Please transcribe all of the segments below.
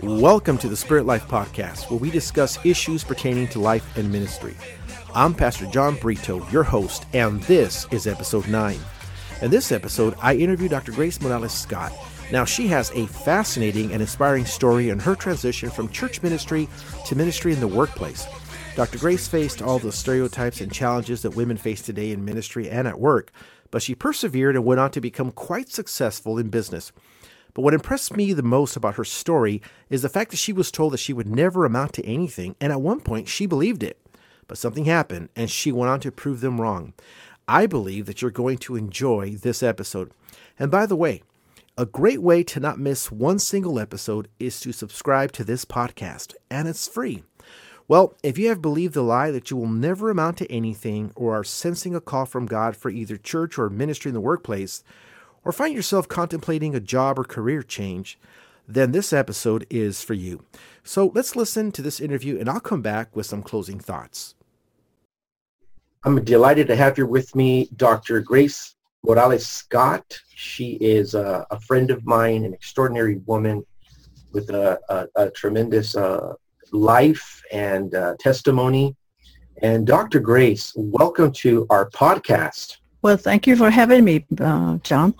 Welcome to the Spirit Life Podcast, where we discuss issues pertaining to life and ministry. I'm Pastor John Brito, your host, and this is episode 9. In this episode, I interview Dr. Grace Morales Scott. Now, she has a fascinating and inspiring story in her transition from church ministry to ministry in the workplace. Dr. Grace faced all the stereotypes and challenges that women face today in ministry and at work, but she persevered and went on to become quite successful in business. But what impressed me the most about her story is the fact that she was told that she would never amount to anything, and at one point she believed it. But something happened, and she went on to prove them wrong. I believe that you're going to enjoy this episode. And by the way, a great way to not miss one single episode is to subscribe to this podcast, and it's free. Well, if you have believed the lie that you will never amount to anything or are sensing a call from God for either church or ministry in the workplace, or find yourself contemplating a job or career change, then this episode is for you. So let's listen to this interview and I'll come back with some closing thoughts. I'm delighted to have here with me Dr. Grace Morales Scott. She is a, a friend of mine, an extraordinary woman with a, a, a tremendous uh, life and uh, testimony. And Dr. Grace, welcome to our podcast. Well, thank you for having me, uh, John.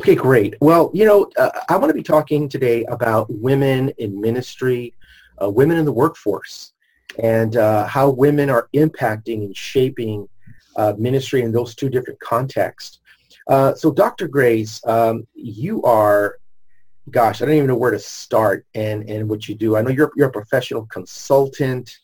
Okay, great. Well, you know, uh, I want to be talking today about women in ministry, uh, women in the workforce, and uh, how women are impacting and shaping uh, ministry in those two different contexts. Uh, so, Dr. Grace, um, you are, gosh, I don't even know where to start and, and what you do. I know you're, you're a professional consultant.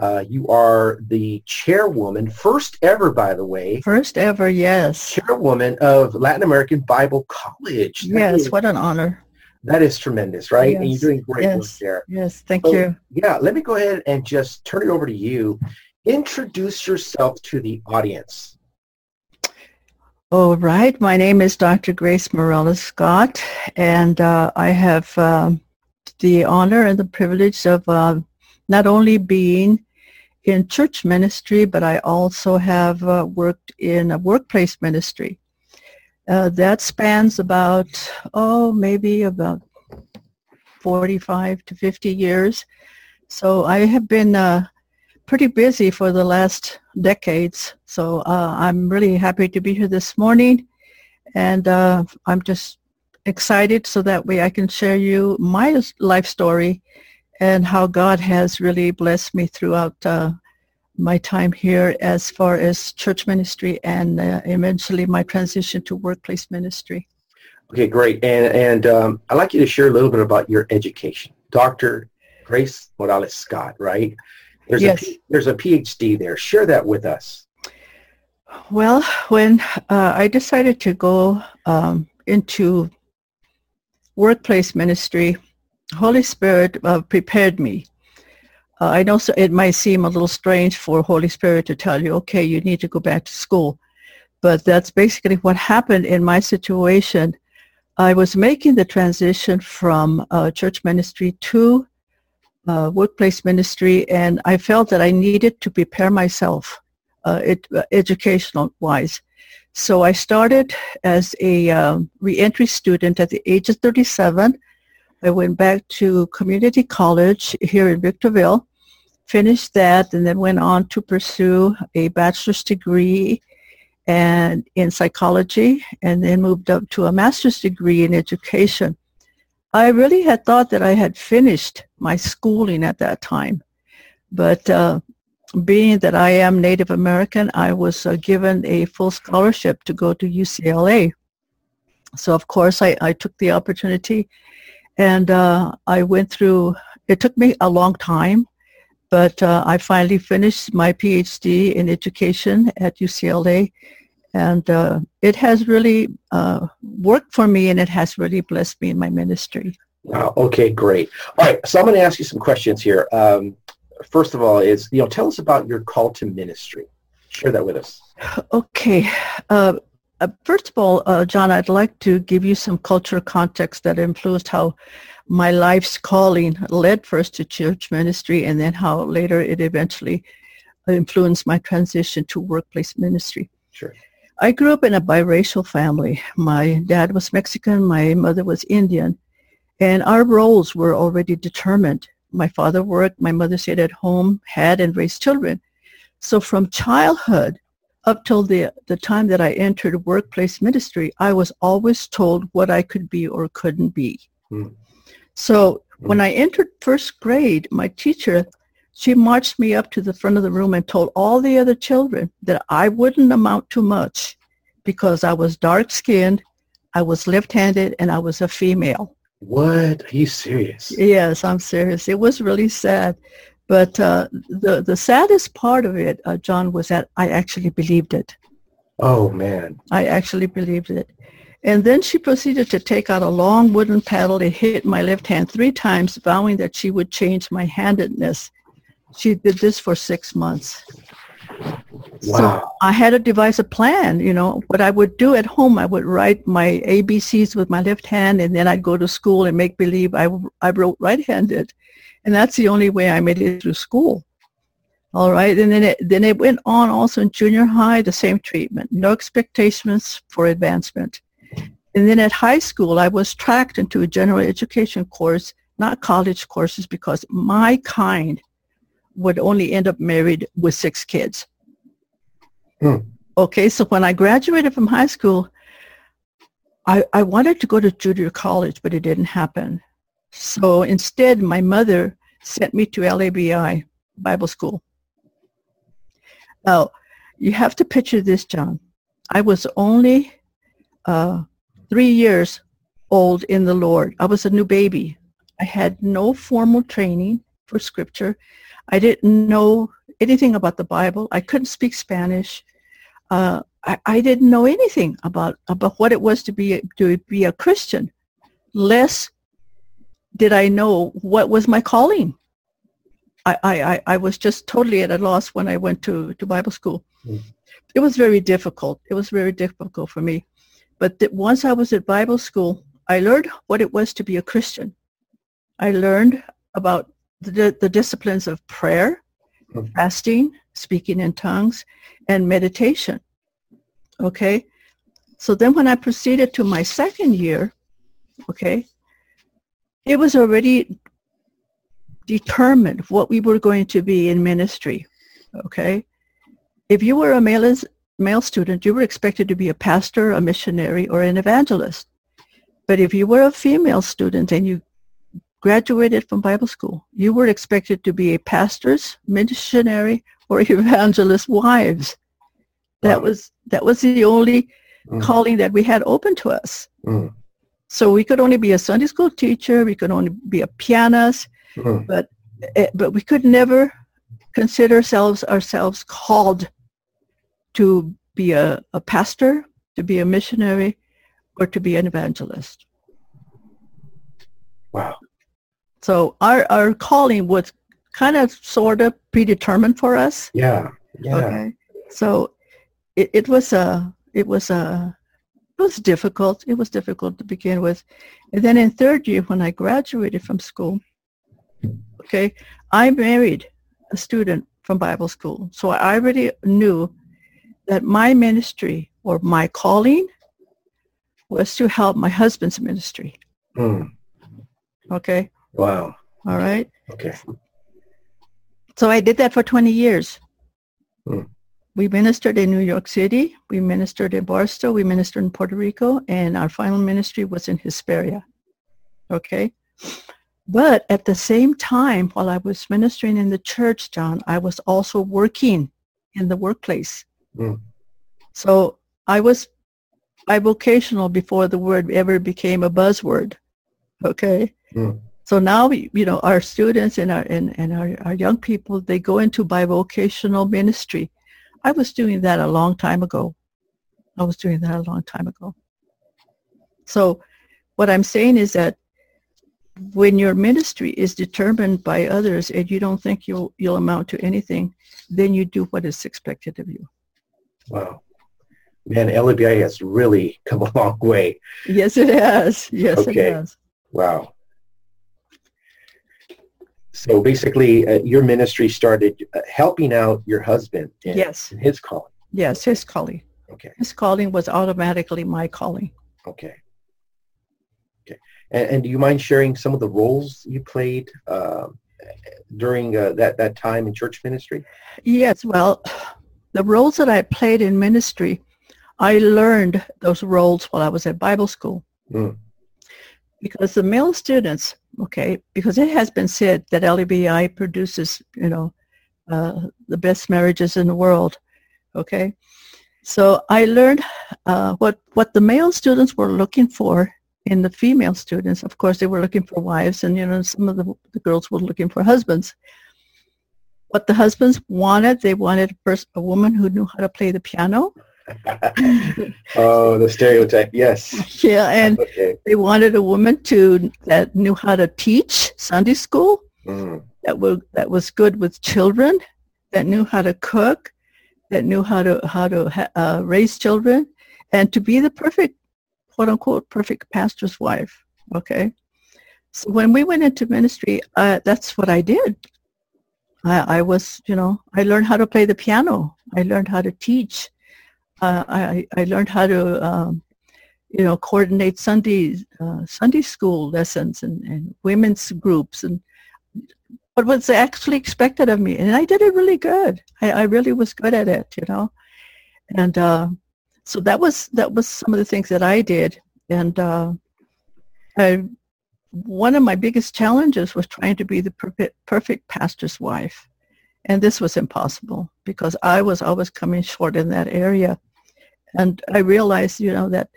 Uh, you are the chairwoman, first ever, by the way. First ever, yes. Chairwoman of Latin American Bible College. That yes, is, what an honor. That is tremendous, right? Yes, and you're doing great yes, work there. Yes, thank so, you. Yeah, let me go ahead and just turn it over to you. Introduce yourself to the audience. All right. My name is Dr. Grace Morales Scott, and uh, I have uh, the honor and the privilege of uh, not only being in church ministry, but I also have uh, worked in a workplace ministry. Uh, that spans about, oh, maybe about 45 to 50 years. So I have been uh, pretty busy for the last decades. So uh, I'm really happy to be here this morning. And uh, I'm just excited so that way I can share you my life story and how God has really blessed me throughout uh, my time here as far as church ministry and uh, eventually my transition to workplace ministry. Okay, great. And, and um, I'd like you to share a little bit about your education. Dr. Grace Morales Scott, right? There's, yes. a, there's a PhD there. Share that with us. Well, when uh, I decided to go um, into workplace ministry, Holy Spirit uh, prepared me. Uh, I know so it might seem a little strange for Holy Spirit to tell you, okay, you need to go back to school. But that's basically what happened in my situation. I was making the transition from uh, church ministry to uh, workplace ministry, and I felt that I needed to prepare myself uh, it, uh, educational-wise. So I started as a um, reentry student at the age of 37 I went back to community college here in Victorville, finished that, and then went on to pursue a bachelor's degree and in psychology, and then moved up to a master's degree in education. I really had thought that I had finished my schooling at that time, but uh, being that I am Native American, I was uh, given a full scholarship to go to UCLA. So of course I, I took the opportunity and uh, I went through, it took me a long time, but uh, I finally finished my PhD in education at UCLA. And uh, it has really uh, worked for me and it has really blessed me in my ministry. Wow. Okay, great. All right. So I'm going to ask you some questions here. Um, first of all is, you know, tell us about your call to ministry. Share that with us. Okay. Uh, uh, first of all, uh, John, I'd like to give you some cultural context that influenced how my life's calling led first to church ministry and then how later it eventually influenced my transition to workplace ministry. Sure. I grew up in a biracial family. My dad was Mexican, my mother was Indian. And our roles were already determined. My father worked, my mother stayed at home, had and raised children. So from childhood up till the, the time that I entered workplace ministry, I was always told what I could be or couldn't be. Mm. So mm. when I entered first grade, my teacher, she marched me up to the front of the room and told all the other children that I wouldn't amount to much because I was dark skinned, I was left-handed, and I was a female. What? Are you serious? Yes, I'm serious. It was really sad. But uh, the, the saddest part of it, uh, John, was that I actually believed it. Oh, man. I actually believed it. And then she proceeded to take out a long wooden paddle and hit my left hand three times, vowing that she would change my handedness. She did this for six months. Wow. So I had to devise a plan, you know, what I would do at home, I would write my ABCs with my left hand and then I'd go to school and make believe I, I wrote right-handed. And that's the only way I made it through school. All right. And then it, then it went on also in junior high, the same treatment, no expectations for advancement. And then at high school, I was tracked into a general education course, not college courses, because my kind would only end up married with six kids. Hmm. Okay, so when I graduated from high school, I, I wanted to go to junior college, but it didn't happen. So instead, my mother sent me to LABI Bible School. Now, you have to picture this, John. I was only uh, three years old in the Lord. I was a new baby. I had no formal training for scripture. I didn't know anything about the Bible. I couldn't speak Spanish. Uh, I, I, didn't know anything about about what it was to be to be a Christian. Less did I know what was my calling. I, I, I was just totally at a loss when I went to, to Bible school. Mm. It was very difficult. It was very difficult for me. But th- once I was at Bible school, I learned what it was to be a Christian. I learned about the, the disciplines of prayer. Fasting, speaking in tongues, and meditation. Okay? So then when I proceeded to my second year, okay, it was already determined what we were going to be in ministry. Okay? If you were a male, male student, you were expected to be a pastor, a missionary, or an evangelist. But if you were a female student and you graduated from Bible school, you were expected to be a pastor's, missionary, or evangelist wives. That wow. was that was the only mm. calling that we had open to us. Mm. So we could only be a Sunday school teacher. We could only be a pianist, mm-hmm. but eh, but we could never consider ourselves ourselves called to be a, a pastor, to be a missionary, or to be an evangelist. Wow. So our our calling was kind of sort of predetermined for us. Yeah. Yeah. Okay. So it, it was a it was a it was difficult. It was difficult to begin with. And then in third year, when I graduated from school, okay, I married a student from Bible school. So I already knew that my ministry or my calling was to help my husband's ministry. Mm. Okay. Wow. All right. Okay. So I did that for 20 years. Mm. We ministered in New York City. We ministered in Barstow. We ministered in Puerto Rico. And our final ministry was in Hesperia. Okay? But at the same time, while I was ministering in the church, John, I was also working in the workplace. Mm. So I was bivocational before the word ever became a buzzword. Okay? Mm. So now, you know, our students and our, and, and our, our young people, they go into bivocational ministry. I was doing that a long time ago. I was doing that a long time ago. So what I'm saying is that when your ministry is determined by others and you don't think you'll you'll amount to anything, then you do what is expected of you. Wow. Man, LABI has really come a long way. Yes, it has. Yes, okay. it has. Wow. So basically, uh, your ministry started uh, helping out your husband. In, yes. In his calling. Yes, his calling. Okay. His calling was automatically my calling. Okay. Okay. And, and do you mind sharing some of the roles you played uh, during uh, that, that time in church ministry? Yes, well, the roles that I played in ministry, I learned those roles while I was at Bible school. Mm. Because the male students, okay, because it has been said that LABI produces, you know, uh, the best marriages in the world, okay? So I learned uh, what, what the male students were looking for in the female students. Of course, they were looking for wives, and, you know, some of the, the girls were looking for husbands what the husbands wanted. They wanted first a woman who knew how to play the piano. oh, the stereotype, yes. Yeah, and okay. they wanted a woman to that knew how to teach Sunday school. Mm. That was that was good with children. That knew how to cook. That knew how to how to uh, raise children, and to be the perfect, quote unquote, perfect pastor's wife. Okay. So when we went into ministry, uh, that's what I did. I, I, was, you know, I learned how to play the piano. I learned how to teach. Uh, I, I learned how to, um, you know, coordinate Sunday uh, Sunday school lessons and, and women's groups and what was actually expected of me. And I did it really good. I, I really was good at it, you know. And uh, so that was that was some of the things that I did. And uh, I one of my biggest challenges was trying to be the perfect, perfect pastor's wife. And this was impossible because I was always coming short in that area. And I realized, you know, that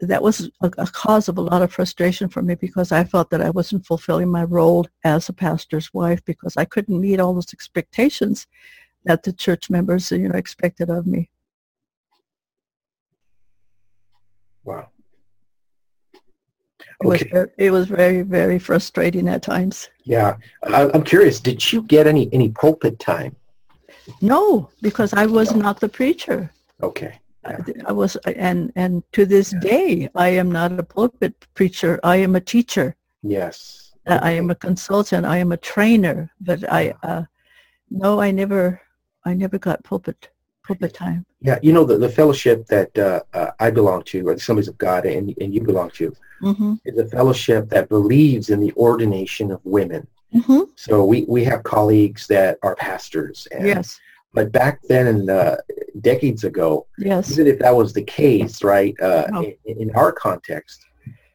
that was a, a, cause of a lot of frustration for me because I felt that I wasn't fulfilling my role as a pastor's wife because I couldn't meet all those expectations that the church members, you know, expected of me. Wow. It okay. was it was very very frustrating at times. Yeah, I'm curious. Did you get any any pulpit time? No, because I was no. not the preacher. Okay. Yeah. I, I, was, and and to this yeah. day, I am not a pulpit preacher. I am a teacher. Yes. Okay. I am a consultant. I am a trainer. But I, uh, no, I never, I never got pulpit pulpit time. Yeah, you know the, the fellowship that uh, uh, I belong to, or the Assemblies of God, and and you belong to, mm-hmm. is a fellowship that believes in the ordination of women. Mm-hmm. So we, we have colleagues that are pastors. And, yes. But back then, in, uh, decades ago, yes. even if that was the case, right, uh, oh. in, in, our context,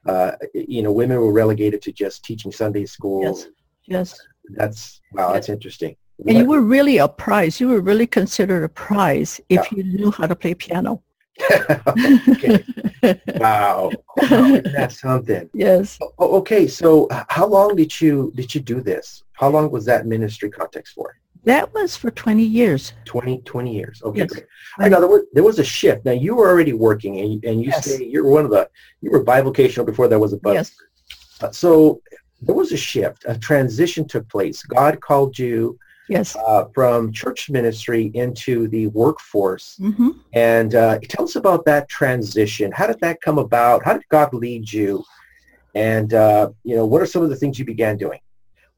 uh, you know, women were relegated to just teaching Sunday school. Yes. Yes. That's wow. Yes. That's interesting. And you were really a prize. You were really considered a prize if yeah. you knew how to play piano. wow. That's something. Yes. okay. So how long did you did you do this? How long was that ministry context for? That was for 20 years. 20, 20 years. Okay, yes. great. I know there was, there was a shift. Now you were already working and, and you yes. say you're one of the, you were bivocational before there was a bus. Yes. Uh, so there was a shift, a transition took place. God called you yes. Uh, from church ministry into the workforce. Mm-hmm. And uh, tell us about that transition. How did that come about? How did God lead you? And, uh, you know, what are some of the things you began doing?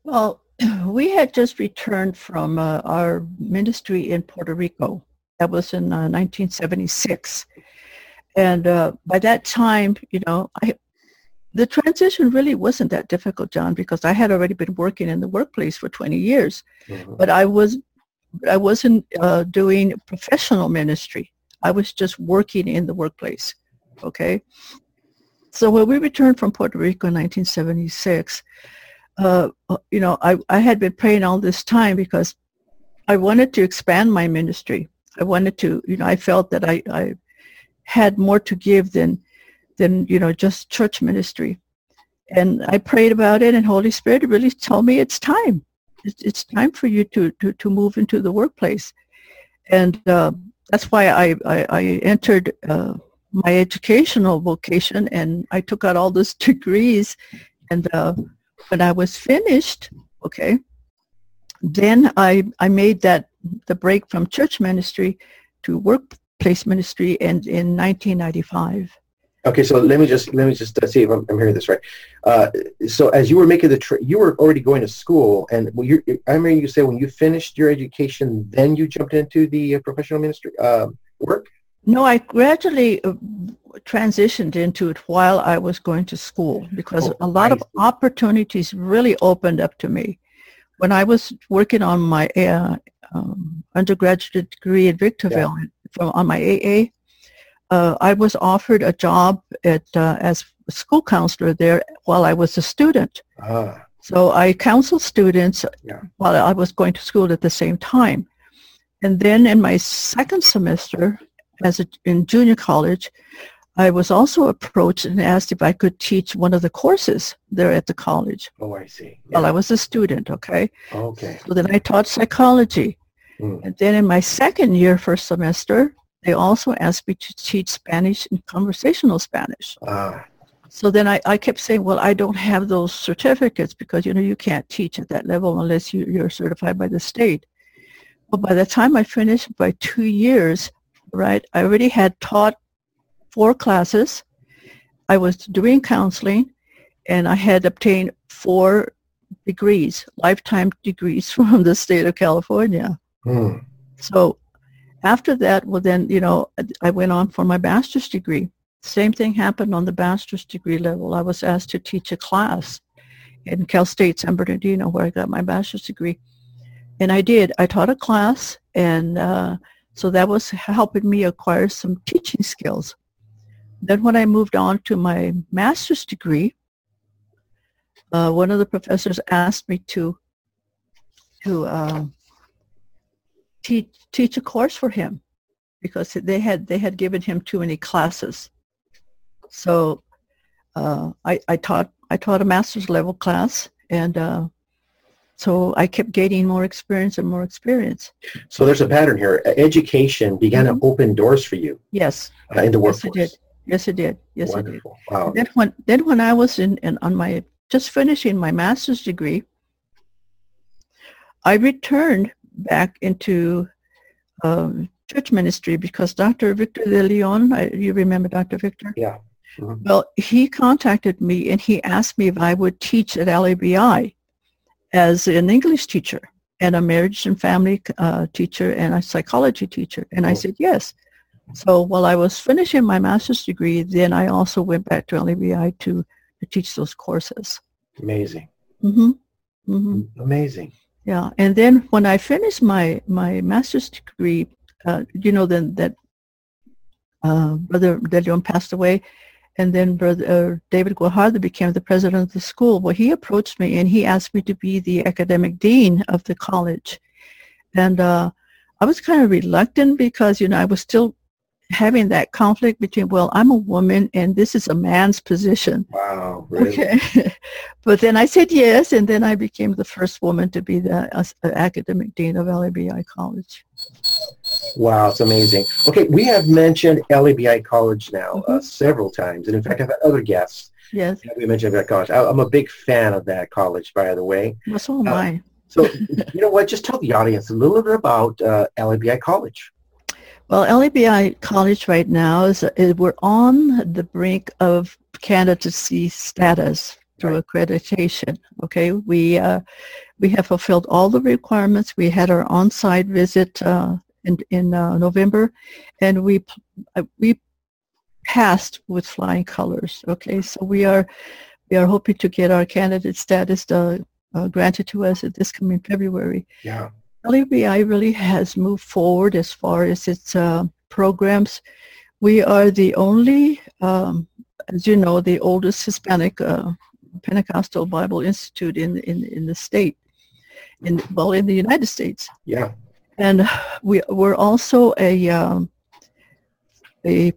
Well, we had just returned from uh, our ministry in Puerto Rico. That was in 1976. Uh, and uh, by that time, you know, I, the transition really wasn't that difficult, John, because I had already been working in the workplace for 20 years, mm-hmm. but I was I wasn't uh, doing professional ministry. I was just working in the workplace. Okay. So when we returned from Puerto Rico in 1976, uh, you know, I, I had been praying all this time because I wanted to expand my ministry. I wanted to, you know, I felt that I, I had more to give than than you know just church ministry. And i prayed about it and holy spirit really told me it's time. It's, it's time for you to, to, to move into the workplace. And uh, that's why i, I, I entered uh, my educational vocation and i took out all those degrees. And uh, when i was finished okay then i i made that the break from church ministry to workplace ministry and in 1995 Okay, so let me just let me just uh, see if I'm, I'm hearing this right. Uh, so as you were making the trip, you were already going to school, and you I remember you say when you finished your education, then you jumped into the uh, professional ministry uh, work. No, I gradually, uh, transitioned into it while I was going to school because Oh, a lot of opportunities really opened up to me. When I was working on my uh, um, undergraduate degree at Victorville from, on my AA, uh, I was offered a job at uh, as a school counselor there while I was a student. Ah, So I counseled students Yeah. while I was going to school at the same time. And then in my second semester, as a, in junior college, I was also approached and asked if I could teach one of the courses there at the college oh, I see. while Yeah. I was a student, okay? Okay. So then I taught psychology. Mm. And then in my second year, first semester, they also asked me to teach Spanish and conversational Spanish. Ah, So then I, I kept saying, well, I don't have those certificates because, you know, you can't teach at that level unless you, you're certified by the state. But by the time I finished by two years, right, I already had taught four classes. I was doing counseling and I had obtained four degrees, lifetime degrees from the state of California. hmm. So after that, well then, you know, I went on for my master's degree. Same thing happened on the master's degree level. I was asked to teach a class in Cal State San Bernardino where I got my master's degree. And I did. I taught a class and uh, so that was helping me acquire some teaching skills. Then when I moved on to my master's degree, uh, one of the professors asked me to to um, teach teach a course for him because they had they had given him too many classes. So uh, I, I taught I taught a master's level class, and uh, so I kept gaining more experience and more experience. So there's a pattern here. Education began Mhm. to open doors for you Yes, uh, in the workforce. yes, it did. Yes, it did. Yes, it did. Wonderful. Wow. Then when then when I was in, in on my just finishing my master's degree, I returned back into um, church ministry because Dr. Victor de Leon, I, you remember Dr. Victor? Yeah. Mhm. Well, he contacted me and he asked me if I would teach at LABI as an English teacher and a marriage and family uh, teacher and a psychology teacher. And I Oh. said yes. So while I was finishing my master's degree, then I also went back to LABI to, to teach those courses. Amazing. hmm hmm Amazing. Yeah, and then when I finished my my master's degree, uh, you know, then that uh, brother De Leon passed away, and then brother uh, David Guajardo became the president of the school. Well, he approached me and he asked me to be the academic dean of the college, and uh, I was kind of reluctant because you know I was still having that conflict between well I'm a woman and this is a man's position Wow. Really? Okay. but then I said yes, and then I became the first woman to be the uh, academic dean of LABI College. Wow, it's amazing. Okay, we have mentioned LABI College now uh, Mhm. several times, and in fact, I've had other guests Yes, we mentioned that College. I, I'm a big fan of that college, by the way. well, so am Uh, I. So, you know what? Just tell the audience a little bit about uh, LABI College. Well, LABI College right now is, is we're on the brink of candidacy status through accreditation. Okay, we uh, we have fulfilled all the requirements. We had our on-site visit uh, in in uh, November, and we uh, we passed with flying colors. Okay, so we are we are hoping to get our candidate status uh, uh, granted to us at this coming February. Yeah. LABI really has moved forward as far as its uh, programs. We are the only, um, as you know, the oldest Hispanic uh, Pentecostal Bible Institute in, in, in the state, in, well, in the United States. Yeah. And we, we're also a, um, a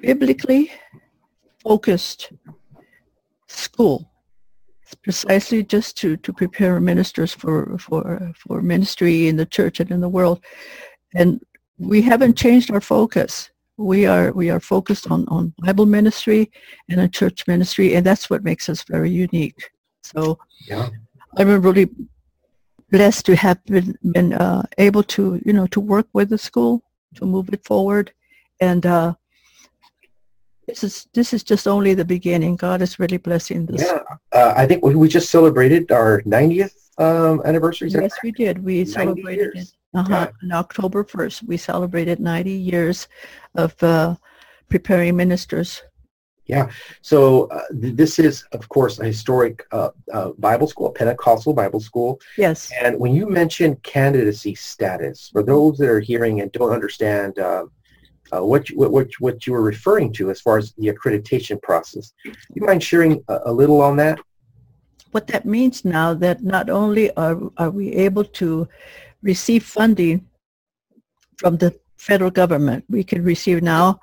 biblically focused school precisely just to, to prepare ministers for, for, for ministry in the church and in the world. And we haven't changed our focus. We are, we are focused on, on Bible ministry and a church ministry, and that's what makes us very unique. So Yeah. I'm really blessed to have been, been uh, able to, you know, to work with the school, to move it forward. And uh, this is this is just only the beginning. God is really blessing this. Yeah. Uh, I think we, we just celebrated our 90th um, anniversary. Yes, we did. We 90 celebrated it years. uh-huh, Yeah. on October 1st. We celebrated 90 years of uh, preparing ministers. Yeah. So uh, th- this is, of course, a historic uh, uh, Bible school, Pentecostal Bible school. Yes. And when you mention candidacy status, for those that are hearing and don't understand uh, what, you, what, what you were referring to as far as the accreditation process, Do you mind sharing a, a little on that? What that means now that not only are, are we able to receive funding from the federal government, we can receive now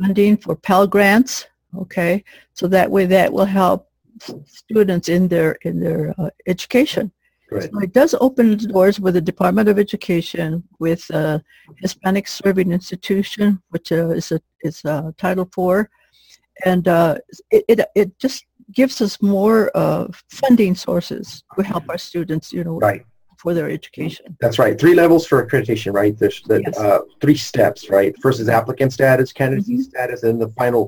funding for Pell Grants, okay? So that way that will help students in their in their uh, education Right. so it does open doors with the department of education with uh, hispanic serving institution which uh, is a is uh, title four and uh, it, it it just gives us more uh, funding sources to help our students you know Right. for their education That's right. Three levels for accreditation, right? There's the Yes. uh, three steps, right? First is applicant status, candidacy Mhm. status, and the final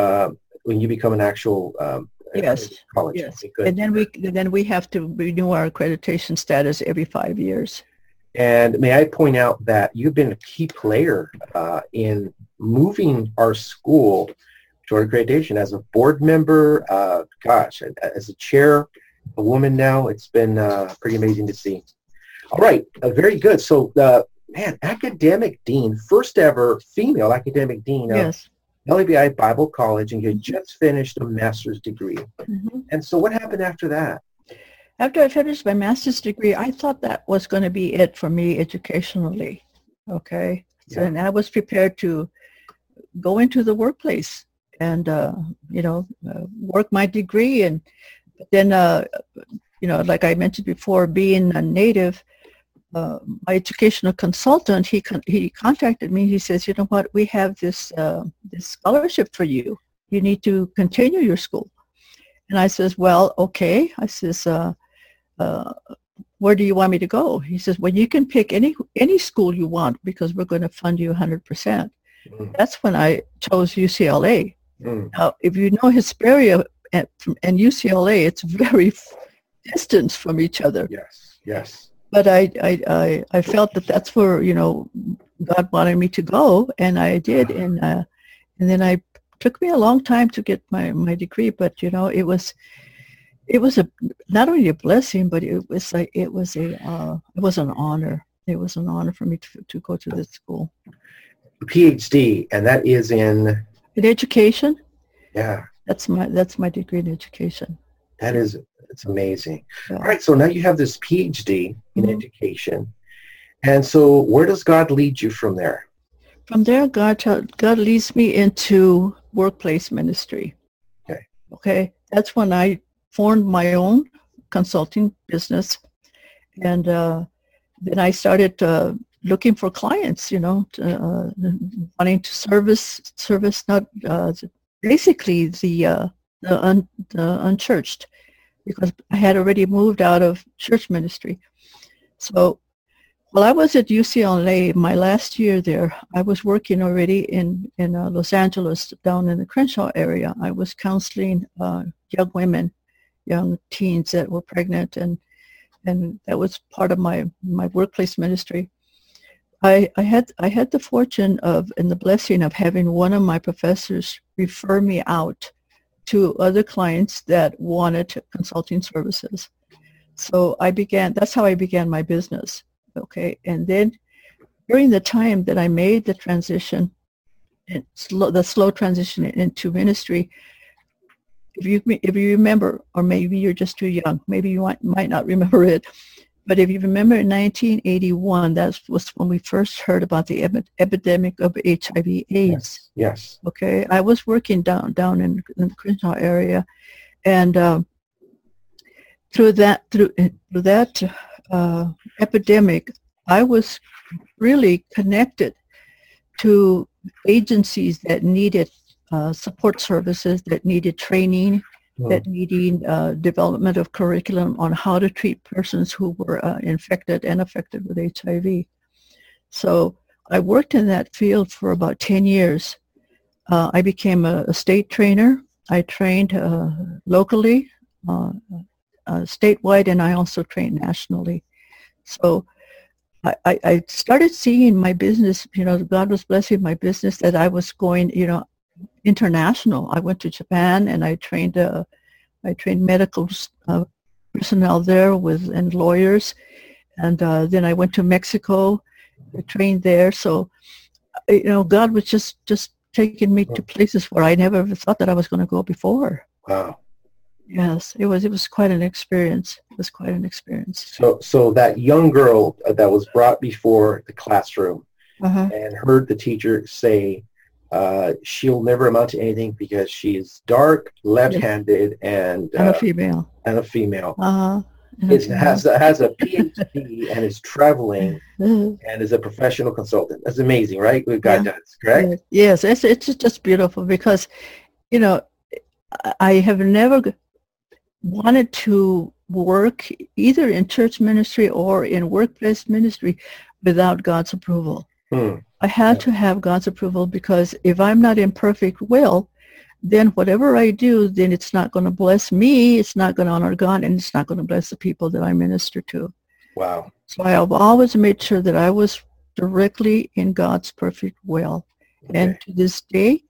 uh, when you become an actual um, Yes. college. Yes. Okay, and then we then we have to renew our accreditation status every five years And may I point out that you've been a key player uh, in moving our school toward accreditation as a board member. Uh, gosh, as a chair, a woman now, it's been uh, pretty amazing to see. All right, uh, very good. So, uh, man, academic dean, first ever female academic dean of yes LABI Bible College, and you had just finished a master's degree. Mhm. And so, what happened after that? After I finished my master's degree, I thought that was going to be it for me educationally. Okay. So, and I was prepared to go into the workplace and, uh, you know, uh, work my degree. And then, uh, you know, like I mentioned before, being a native, uh, my educational consultant, he con- he contacted me. He says, you know what, we have this uh, this scholarship for you. You need to continue your school. And I says, well, okay. I says, uh, uh, where do you want me to go? He says, well, you can pick any any school you want because we're going to fund you 100%. Mm, That's when I chose UCLA. mm, Now, if you know Hesperia and, and UCLA, it's very distant from each other. yes, yes. But I, I, I, I felt that that's where, you know, God wanted me to go, and I did. And, uh, and then I took me a long time to get my, my degree, but, you know, it was, it was a, not only a blessing, but it was like, it was a, uh, it was an honor. It was an honor for me to, to go to this school. PhD, and that is in, In education, yeah, that's my, that's my degree in education. That is, it's amazing. Yeah. All right, so now you have this PhD in Mhm. education. And so where does God lead you from there? From there, God, God leads me into workplace ministry. Okay. Okay. That's when I formed my own consulting business. And uh, then I started uh, looking for clients, you know, to, uh, wanting to service, service not uh, basically the, uh, the, un, the unchurched because I had already moved out of church ministry. So while I was at UCLA, my last year there, I was working already in, in uh, Los Angeles, down in the Crenshaw area. I was counseling uh, young women, young teens that were pregnant, and and that was part of my, my workplace ministry. I, I had I had the fortune of and the blessing of having one of my professors refer me out to other clients that wanted consulting services. So I began, that's how I began my business. Okay. And then during the time that I made the transition, and slow, the slow transition into ministry, if you, if you remember, or maybe you're just too young, maybe you might, might not remember it, but if you remember in 1981, that was when we first heard about the epi- epidemic of HIV AIDS. Yes. Yes. Okay, I was working down down in, in the Crenshaw area, and um, through that through through that uh, epidemic, I was really connected to agencies that needed uh, support services, that needed training. That needing uh, development of curriculum on how to treat persons who were uh, infected and affected with HIV. So I worked in that field for about 10 years. Uh, I became a, a state trainer. I trained uh, locally, uh, uh, statewide, and I also trained nationally. So I, I- I started seeing my business, you know, God was blessing my business that I was going, you know, international. I went to Japan and I trained uh, I trained medical uh, personnel there with and lawyers, and uh, then I went to Mexico, I trained there. So, uh, you know, God was just just taking me to places where I never thought that I was going to go before. Wow. Yes, it was. It was quite an experience. It was quite an experience. So, so that young girl that was brought before the classroom Uh-huh. and heard the teacher say, uh, "She'll never amount to anything because she's dark, left-handed, and And a uh, female. and a female." Uh-huh. Is, has has a PhD and is traveling and is a professional consultant. That's amazing, right? What God Yeah. does, correct? Yes, it's it's just beautiful because, you know, I- I have never wanted to work either in church ministry or in workplace ministry without God's approval. Hmm. I had to have God's approval because if I'm not in perfect will, then whatever I do, then it's not going to bless me, it's not going to honor God, and it's not going to bless the people that I minister to. Wow. So I have always made sure that I was directly in God's perfect will. And to this day,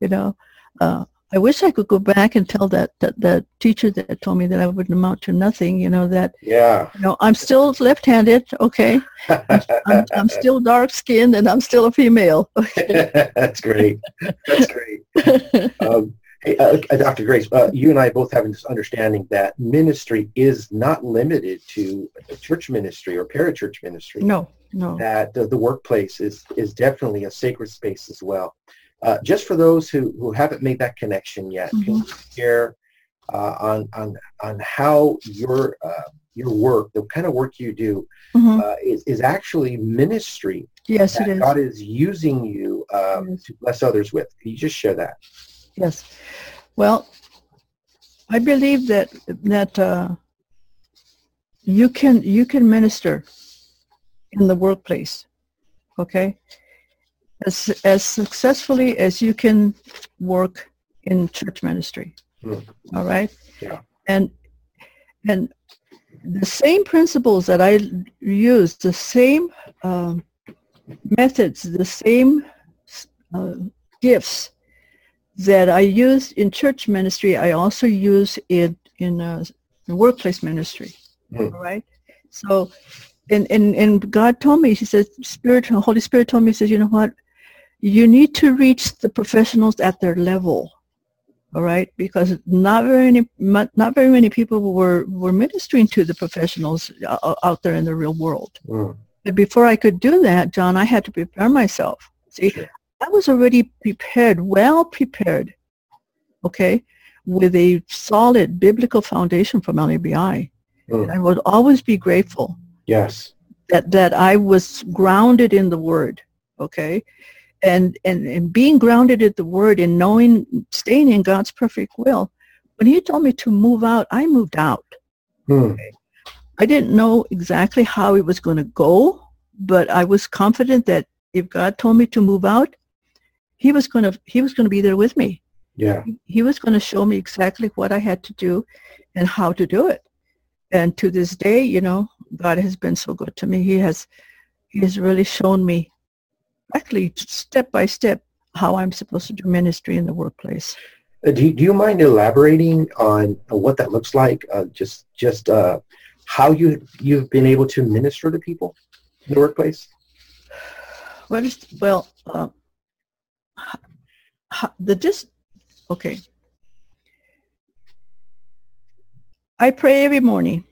you know, uh, I wish I could go back and tell that, that that teacher that told me that I wouldn't amount to nothing, you know, that, Yeah. you know, I'm still left-handed, okay? I'm, I'm still dark-skinned and I'm still a female. That's great. That's great. Um, hey, uh, uh, Dr. Grace, uh, you and I both have this understanding that ministry is not limited to church ministry or parachurch ministry. no, no. That the, the workplace is is definitely a sacred space as well. Uh, just for those who, who haven't made that connection yet, can you share uh, on on on how your uh, your work, the kind of work you do, Mhm. uh, is is actually ministry Yes, it that is. God is using you um, Yes. to bless others with. Can you just share that? Yes. Well, I believe that that uh, you can you can minister in the workplace, okay, as as successfully as you can work in church ministry. Hmm. All right. Yeah. And and the same principles that I use, the same um, methods, the same uh, gifts that I use in church ministry, I also use it in uh, in workplace ministry. Hmm. All right. So, and, and, and God told me, he said, Spirit, Holy Spirit told me, he says, you know what? You need to reach the professionals at their level. All right. Because not very many, not very many people were, were ministering to the professionals uh, out there in the real world. Mm. But before I could do that, John, I had to prepare myself. See, Sure. I was already prepared, well prepared, okay, with a solid biblical foundation from LABI. Mm. I would always be grateful Yes. that, that I was grounded in the Word, okay? And, and, and being grounded at the Word and knowing, staying in God's perfect will, when he told me to move out, I moved out. Mm. I didn't know exactly how it was going to go, but I was confident that if God told me to move out, he was going to he was going to be there with me. Yeah. He was going to show me exactly what I had to do and how to do it. And to this day, you know, God has been so good to me. He has he has really shown me actually step by step how I'm supposed to do ministry in the workplace. Uh, do, you, do you mind elaborating on uh, what that looks like? Uh, just just uh, how you you've been able to minister to people in the workplace? Is well uh, the just okay. I pray every morning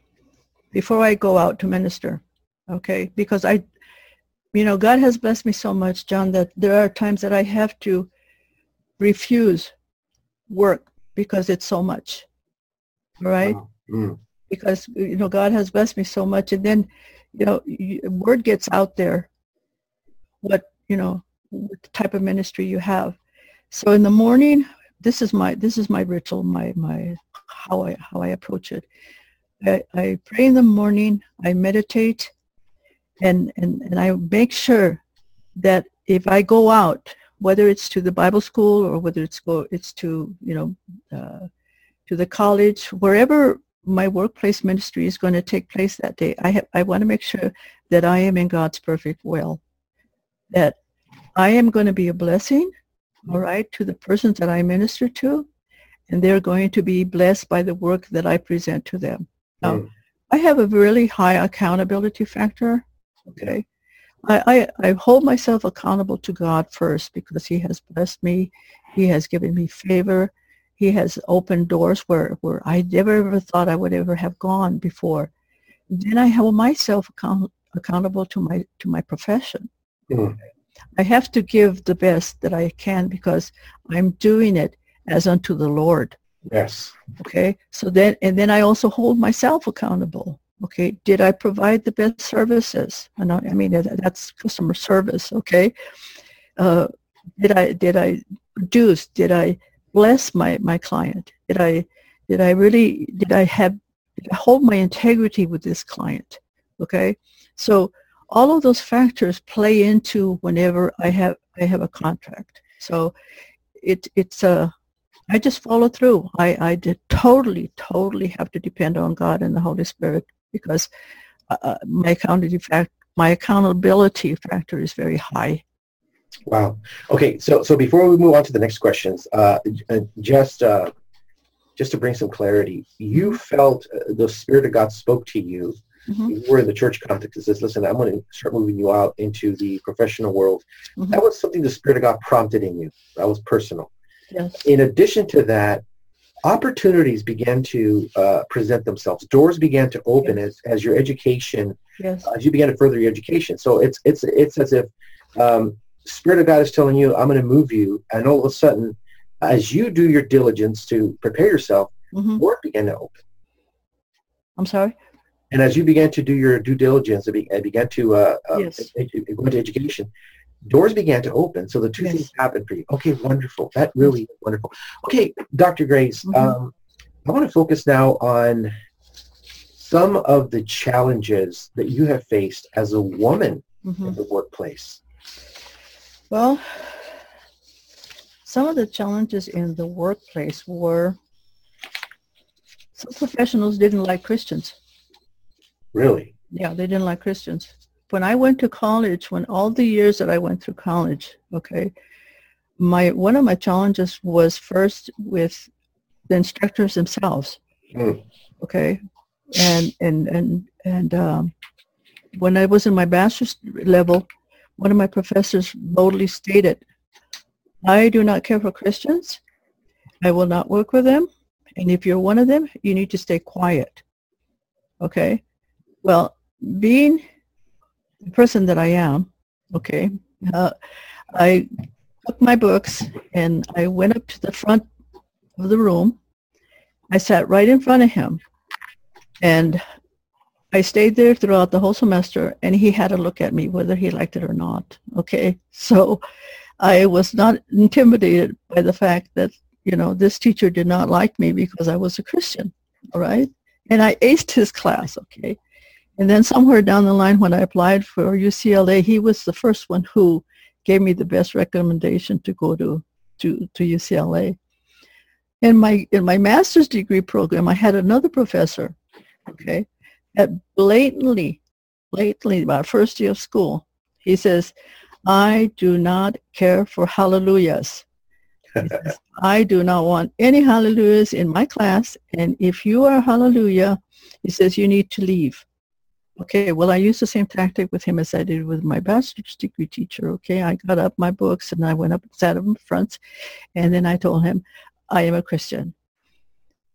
before I go out to minister. Okay, because I, you know, God has blessed me so much, John, that there are times that I have to refuse work because it's so much. right? Wow. Mm. because you know God has blessed me so much, and then you know word gets out there what you know what type of ministry you have. So in the morning, this is my this is my ritual, my my how I how I approach it. I, I pray in the morning, I meditate, and, and and I make sure that if I go out, whether it's to the Bible school or whether it's go it's to you know uh, to the college, wherever my workplace ministry is going to take place that day, I have, I want to make sure that I am in God's perfect will, that I am going to be a blessing all right, to the persons that I minister to, and they're going to be blessed by the work that I present to them. Now, Mm. I have a really high accountability factor. Okay. I, I, I hold myself accountable to God first because he has blessed me. He has given me favor. He has opened doors where, where I never ever thought I would ever have gone before. Then I hold myself account, accountable to my to my profession. Mm. I have to give the best that I can because I'm doing it as unto the Lord. Yes. Okay. So then, and then I also hold myself accountable. Okay. Did I provide the best services? I, I mean, that's customer service. Okay. Uh, did I, did I produce? Did I bless my, my client? Did I, did I really, did I have, did I hold my integrity with this client? Okay. So all of those factors play into whenever I have, I have a contract. So it, it's a, I just follow through. I, I did totally, totally have to depend on God and the Holy Spirit because uh, uh, my accountability fact, my accountability factor is very high. Wow. Okay. So so before we move on to the next questions, uh, uh, just uh, just to bring some clarity, you felt uh, the Spirit of God spoke to you. Mhm. You were in the church context. It says, "Listen, I'm going to start moving you out into the professional world." Mhm. That was something the Spirit of God prompted in you. That was personal. Yes. In addition to that, opportunities began to uh, present themselves. Doors began to open as, as your education Yes. as you began to further your education. So it's it's it's as if um, Spirit of God is telling you, "I'm going to move you," and all of a sudden, as you do your diligence to prepare yourself, hmm doors began to open. I'm sorry. And as you began to do your due diligence and began to uh, uh, Yes. edu- go into education, doors began to open. So the two Yes. things happened for you. Okay, wonderful. That really is wonderful. Okay, Dr. Grace, Mhm. um, I want to focus now on some of the challenges that you have faced as a woman hmm in the workplace. Well, some of the challenges in the workplace were some professionals didn't like Christians. Really? Yeah, they didn't like Christians. When I went to college, when all the years that I went through college, okay, my one of my challenges was first with the instructors themselves. Mm. Okay, and and and and um, when I was in my bachelor's level, one of my professors boldly stated, "I do not care for Christians. I will not work with them, and if you're one of them, you need to stay quiet." Okay. Well, being the person that I am, okay, uh, I took my books and I went up to the front of the room. I sat right in front of him and I stayed there throughout the whole semester and he had to look at me whether he liked it or not. Okay. So I was not intimidated by the fact that, you know, this teacher did not like me because I was a Christian. All right. And I aced his class. Okay. And then somewhere down the line when I applied for UCLA, he was the first one who gave me the best recommendation to go to, to, to UCLA. In my, in my master's degree program, I had another professor, okay, that blatantly, blatantly, my first year of school, he says, I do not care for hallelujahs. Says, I do not want any hallelujahs in my class, and if you are hallelujah, he says you need to leave. Okay, well, I used the same tactic with him as I did with my bachelor's degree teacher. Okay, I got up my books and I went up and sat in front, and then I told him, I am a Christian.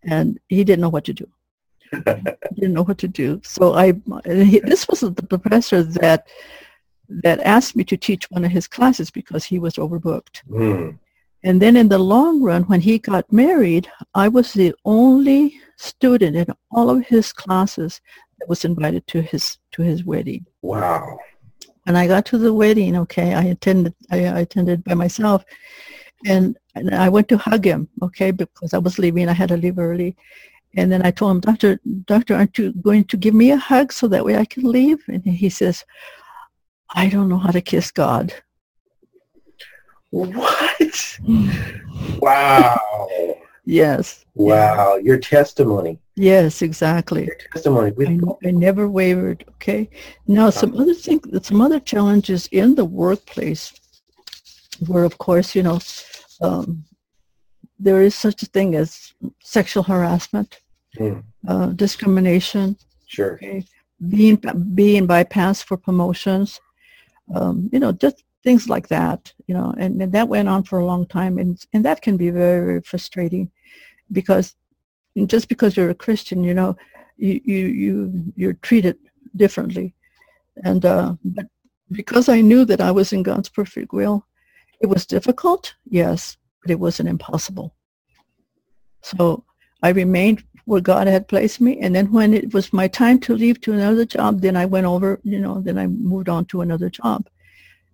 And he didn't know what to do. he didn't know what to do. So I, he, this was the professor that that asked me to teach one of his classes because he was overbooked. Mm. And then in the long run, when he got married, I was the only student in all of his classes that was invited to his to his wedding. Wow. When I got to the wedding, okay, I attended I, I attended by myself, and, and I went to hug him, okay, because I was leaving. I had to leave early, and then I told him, Doctor, Doctor, aren't you going to give me a hug so that way I can leave? And he says, I don't know how to kiss God. What? Mm. Wow. Yes. Wow. Your testimony. Yes, exactly. Your testimony. I, I never wavered. Okay. Now, some other thing, some other challenges in the workplace were, of course, you know, um, there is such a thing as sexual harassment, Mm. uh, discrimination, Sure. okay, being being bypassed for promotions, um, you know, just things like that, you know, and, and that went on for a long time, and and that can be very very frustrating, because just because you're a Christian, you know, you you you you're treated differently, and uh, but because I knew that I was in God's perfect will, it was difficult, yes, but it wasn't impossible. So I remained where God had placed me. And then when it was my time to leave to another job, then I went over, you know, then I moved on to another job.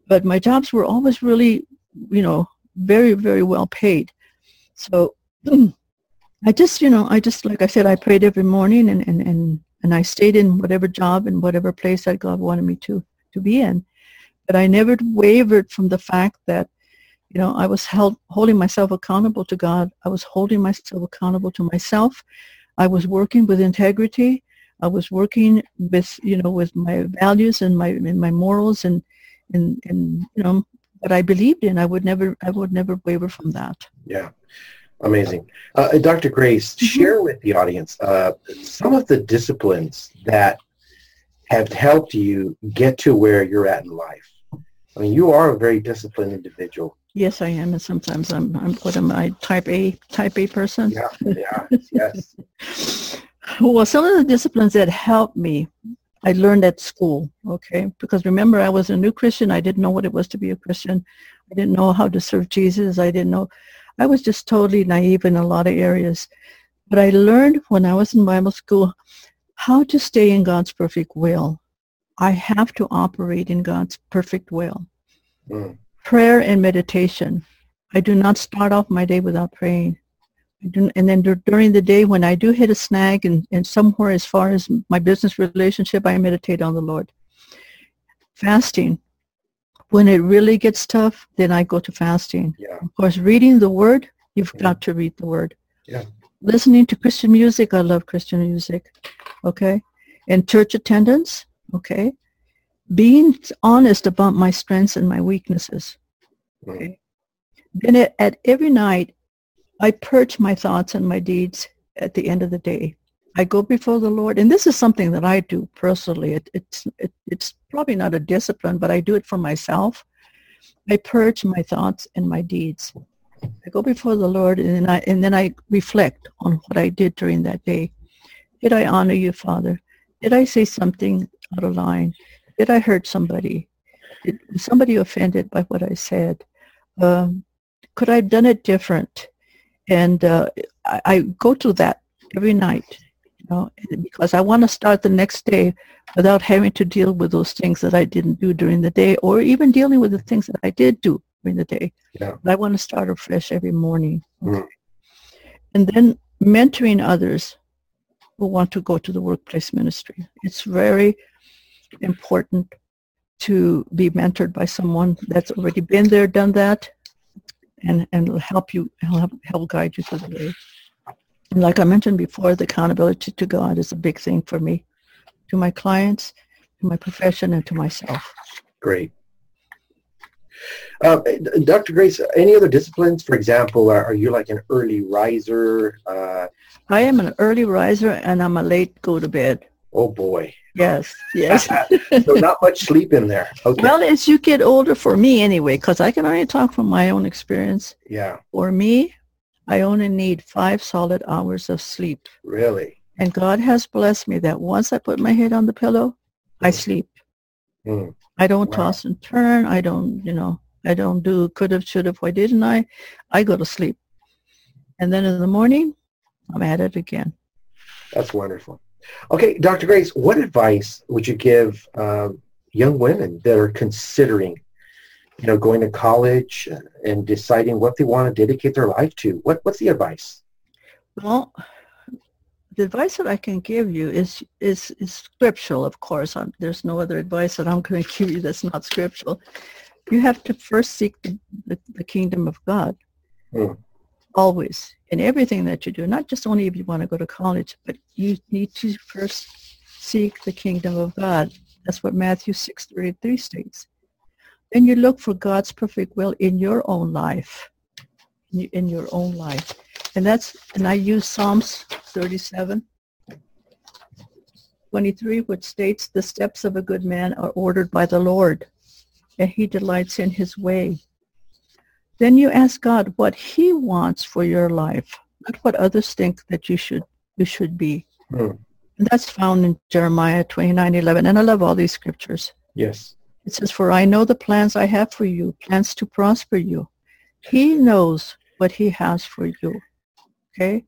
But my jobs were always really, you know, very, very well paid. So I just, you know, I just, like I said, I prayed every morning and, and, and, and I stayed in whatever job and whatever place that God wanted me to, to be in. But I never wavered from the fact that you know, I was held, holding myself accountable to God. I was holding myself accountable to myself. I was working with integrity. I was working with, you know, with my values and my and my morals and and and you know what I believed in. I would never I would never waver from that. Yeah. Amazing. Uh, Dr. Grace, Mhm. share with the audience uh, some of the disciplines that have helped you get to where you're at in life. I mean, you are a very disciplined individual. Yes, I am, and sometimes I'm I'm what am I type A type A person. Yeah, yeah, yes. Well, some of the disciplines that helped me, I learned at school, okay? Because remember, I was a new Christian. I didn't know what it was to be a Christian. I didn't know how to serve Jesus. I didn't know. I was just totally naive in a lot of areas. But I learned when I was in Bible school how to stay in God's perfect will. I have to operate in God's perfect will. Mm, Prayer and meditation. I do not start off my day without praying. And then during the day when I do hit a snag and, and somewhere as far as my business relationship, I meditate on the Lord. Fasting. When it really gets tough, then I go to fasting. yeah, Of course, reading the Word, you've got to read the Word. Yeah. Listening to Christian music, I love Christian music. Okay. And church attendance. Okay. Being honest about my strengths and my weaknesses. mm, Okay. Then at, at every night, I purge my thoughts and my deeds at the end of the day. I go before the Lord, and this is something that I do personally. It, it's it, it's probably not a discipline, but I do it for myself. I purge my thoughts and my deeds. I go before the Lord, and then I and then I reflect on what I did during that day. Did I honor you, Father? Did I say something out of line? Did I hurt somebody? Did somebody offended by what I said? Um, could I have done it different? And uh, I, I go to that every night, you know, because I want to start the next day without having to deal with those things that I didn't do during the day, or even dealing with the things that I did do during the day. Yeah. But I want to start afresh every morning. Mm. And then mentoring others who want to go to the workplace ministry. It's very important to be mentored by someone that's already been there, done that, and and help you help help guide you through the way. And like I mentioned before, the accountability to God is a big thing for me, to my clients, to my profession, and to myself. great. Uh, Dr. Grace, any other disciplines? For example, are, are you like an early riser? Uh, I am an early riser and I'm a late go to bed. oh boy. Yes, yes. so not much sleep in there. Okay. well, as you get older, for me anyway, because I can only talk from my own experience. yeah, For me, I only need five solid hours of sleep. really. And God has blessed me that once I put my head on the pillow, I sleep. Mm, I don't Wow. toss and turn. I don't, you know, I don't do could have, should have, why didn't I? I go to sleep. And then in the morning, I'm at it again. that's wonderful. Okay, Dr. Grace, what advice would you give um, young women that are considering, you know, going to college and deciding what they want to dedicate their life to? What What's the advice? Well, the advice that I can give you is is, is scriptural, of course. i there's no other advice that I'm going to give you that's not scriptural. You have to first seek the, the, the kingdom of God. Hmm. Always. In everything that you do, not just only if you want to go to college, but you need to first seek the kingdom of God. That's what Matthew 6.33 states. Then you look for God's perfect will in your own life. in, your own life. And that's, and I use Psalms 37, 23, which states, the steps of a good man are ordered by the Lord, and he delights in his way. Then you ask God what he wants for your life, not what others think that you should, you should be. Hmm. And that's found in Jeremiah 29, 11. And I love all these scriptures. Yes. It says, for I know the plans I have for you, plans to prosper you. He knows what he has for you. Okay?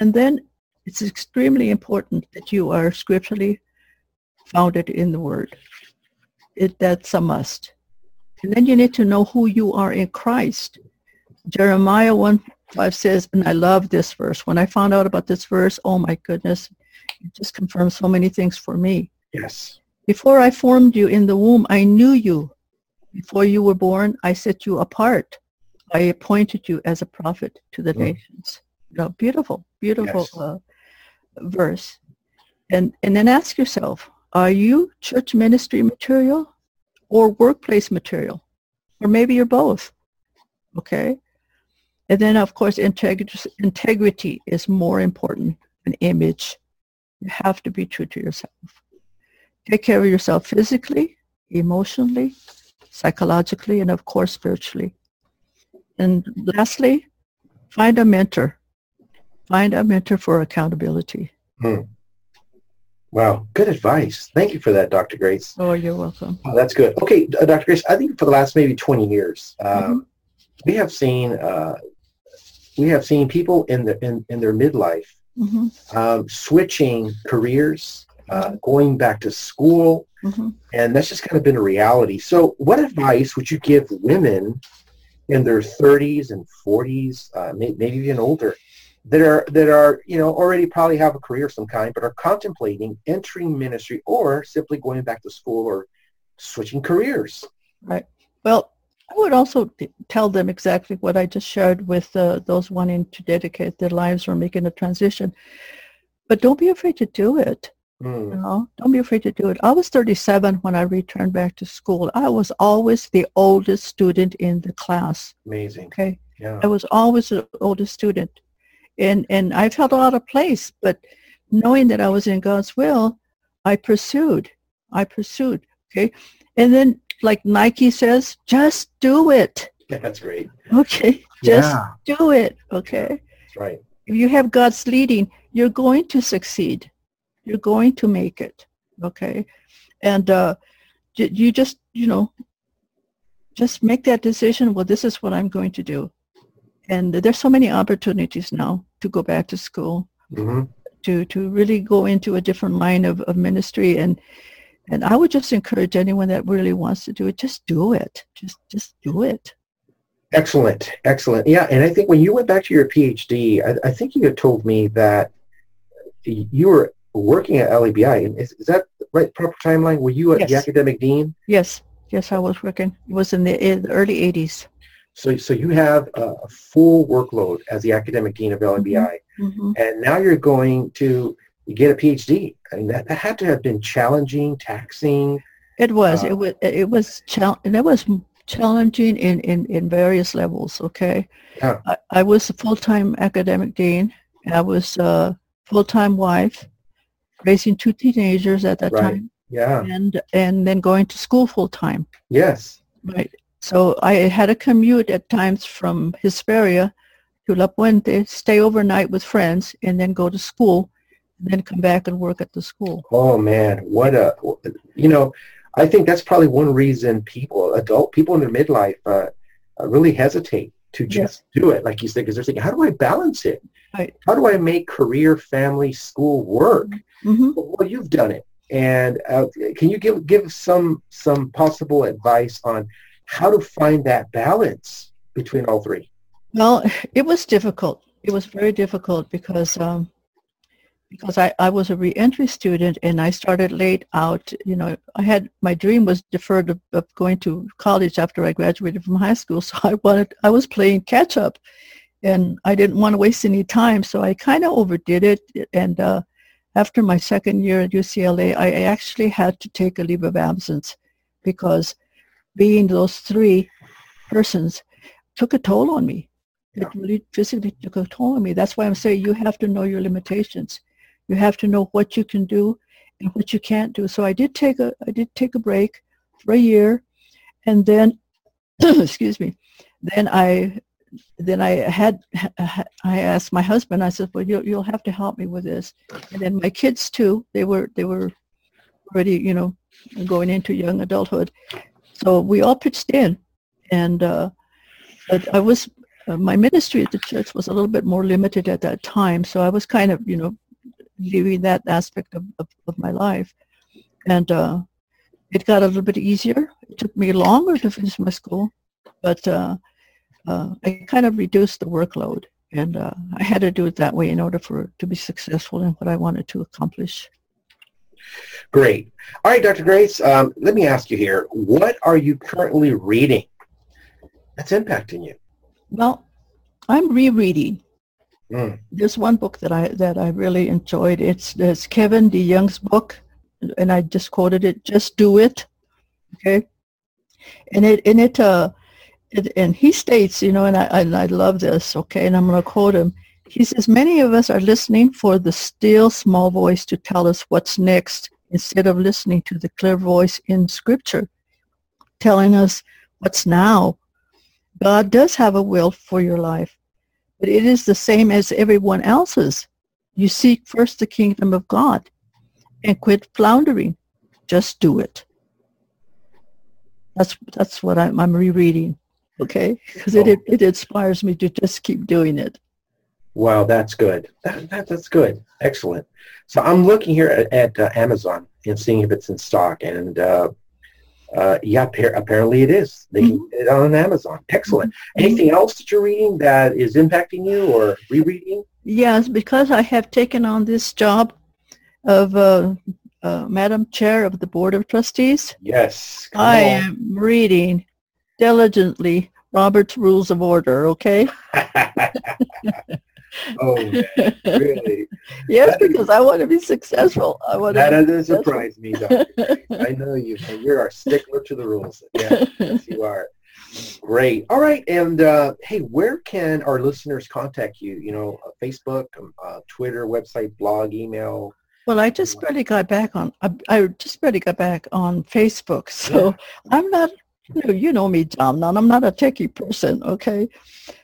And then it's extremely important that you are scripturally founded in the word. It, that's a must. And then you need to know who you are in Christ. Jeremiah 1 5 says, and I love this verse. When I found out about this verse, oh my goodness, it just confirms so many things for me. Yes. Before I formed you in the womb, I knew you. Before you were born, I set you apart. I appointed you as a prophet to the Mm. nations. You know, beautiful, beautiful Yes. uh, verse. And and then ask yourself, are you church ministry material or workplace material? Or maybe you're both. Okay? And then of course integrity integrity is more important than image. You have to be true to yourself. Take care of yourself physically, emotionally, psychologically, and of course spiritually. And lastly, find a mentor. Find a mentor for accountability. Hmm. Wow. Good advice. Thank you for that, Dr. Grace. Oh, you're welcome. Oh, that's good. Okay, uh, Dr. Grace, I think for the last maybe 20 years, um, we have seen uh, we have seen people in the in, in their midlife hmm um, switching careers, uh, going back to school, hmm and that's just kind of been a reality. So, what advice would you give women in their 30s and 40s, uh, maybe even older, that are that are you know already probably have a career of some kind, but are contemplating entering ministry or simply going back to school or switching careers? Right. Well, I would also tell them exactly what I just shared with uh, those wanting to dedicate their lives or making a transition. But don't be afraid to do it. Hmm. You know, don't be afraid to do it. I was 37 when I returned back to school. I was always the oldest student in the class. Amazing. Okay, Yeah. I was always the oldest student, and and I felt out of place. But knowing that I was in God's will, I pursued. I pursued. Okay, and then like Nike says, just do it. That's great. Okay, just yeah. do it. Okay That's right. if you have God's leading, you're going to succeed. You're going to make it. Okay. And uh, you just, you know, just make that decision. Well, this is what I'm going to do. And there's so many opportunities now to go back to school, hmm to, to really go into a different line of, of ministry. And, and I would just encourage anyone that really wants to do it, just do it. Just, just do it. Excellent. Excellent. Yeah. And I think when you went back to your PhD, I, I think you had told me that you were working at LABI. And is, is that the right proper timeline? Were you at the academic dean? Yes. Yes, I was working. It was in the, in the early 80s. So, so you have a, a full workload as the academic dean of LABI. hmm And now you're going to get a PhD. I mean, that, that had to have been challenging, taxing. It was. Uh, it was. It was. Chal- and it was challenging in, in, in various levels. Okay. Yeah. I, I was a full-time academic dean. I was a full-time wife, raising two teenagers at that Right. time, Yeah. and and then going to school full-time. Yes. Right. So I had a commute at times from Hesperia to La Puente, stay overnight with friends, and then go to school, and then come back and work at the school. Oh man, what a you know, I think that's probably one reason people, adult people in their midlife, uh, uh, really hesitate to just do it, like you said, because they're thinking, how do I balance it? Right. How do I make career, family, school work? hmm Well, you've done it, and uh, can you give give some some possible advice on how to find that balance between all three? Well, it was difficult. It was very difficult because um, because I, I was a reentry student and I started late out. You know, I had my dream was deferred of, of going to college after I graduated from high school. So I wanted I was playing catch up, and I didn't want to waste any time. So I kind of overdid it. And uh, after my second year at UCLA, I actually had to take a leave of absence because being those three persons took a toll on me it really physically took a toll on me. That's why I'm saying you have to know your limitations. You have to know what you can do and what you can't do. So I did take a I did take a break for a year, and then excuse me, then I then I had I asked my husband. I said, "Well, you'll you'll have to help me with this." And then my kids too. They were they were already you know going into young adulthood, so we all pitched in. And uh, I was uh, my ministry at the church was a little bit more limited at that time, so I was kind of you know leaving that aspect of, of, of my life, and uh, it got a little bit easier. It took me longer to finish my school, but uh, uh, I kind of reduced the workload, and uh, I had to do it that way in order for to be successful in what I wanted to accomplish. Great. All right, Dr. Grace, um, let me ask you here, what are you currently reading that's impacting you? Well, I'm rereading. Mm. There's one book that I that I really enjoyed. It's, it's Kevin DeYoung's book, and I just quoted it. Just do it, okay. And it and it uh, it, and he states, you know, and I and I love this, okay. And I'm going to quote him. He says, many of us are listening for the still small voice to tell us what's next instead of listening to the clear voice in Scripture telling us what's now. God does have a will for your life, but it is the same as everyone else's. You seek first the kingdom of God and quit floundering. Just do it. That's that's what I'm, I'm rereading, okay? Because it, it, it inspires me to just keep doing it. Wow, that's good. That, that, that's good. Excellent. So I'm looking here at, at uh, Amazon and seeing if it's in stock, and uh, uh, yeah, apparently it is. They mm-hmm. can get it on Amazon. Excellent. Mm-hmm. Anything else that you're reading that is impacting you or rereading? Yes, because I have taken on this job of uh, uh, Madam Chair of the Board of Trustees. Yes. I on. am reading diligently Robert's Rules of Order, okay? oh, man. really? yes, that because is, I want to be successful. I want that doesn't surprise me, Doctor. I know you. You're a stickler to the rules. Yeah, yes, you are. Great. All right. And uh, hey, where can our listeners contact you? You know, uh, Facebook, um, uh, Twitter, website, blog, email. Well, I just barely got back on. I, I just barely got back on Facebook, so yeah. I'm not. You know, you know me, John. I'm not a techie person. Okay,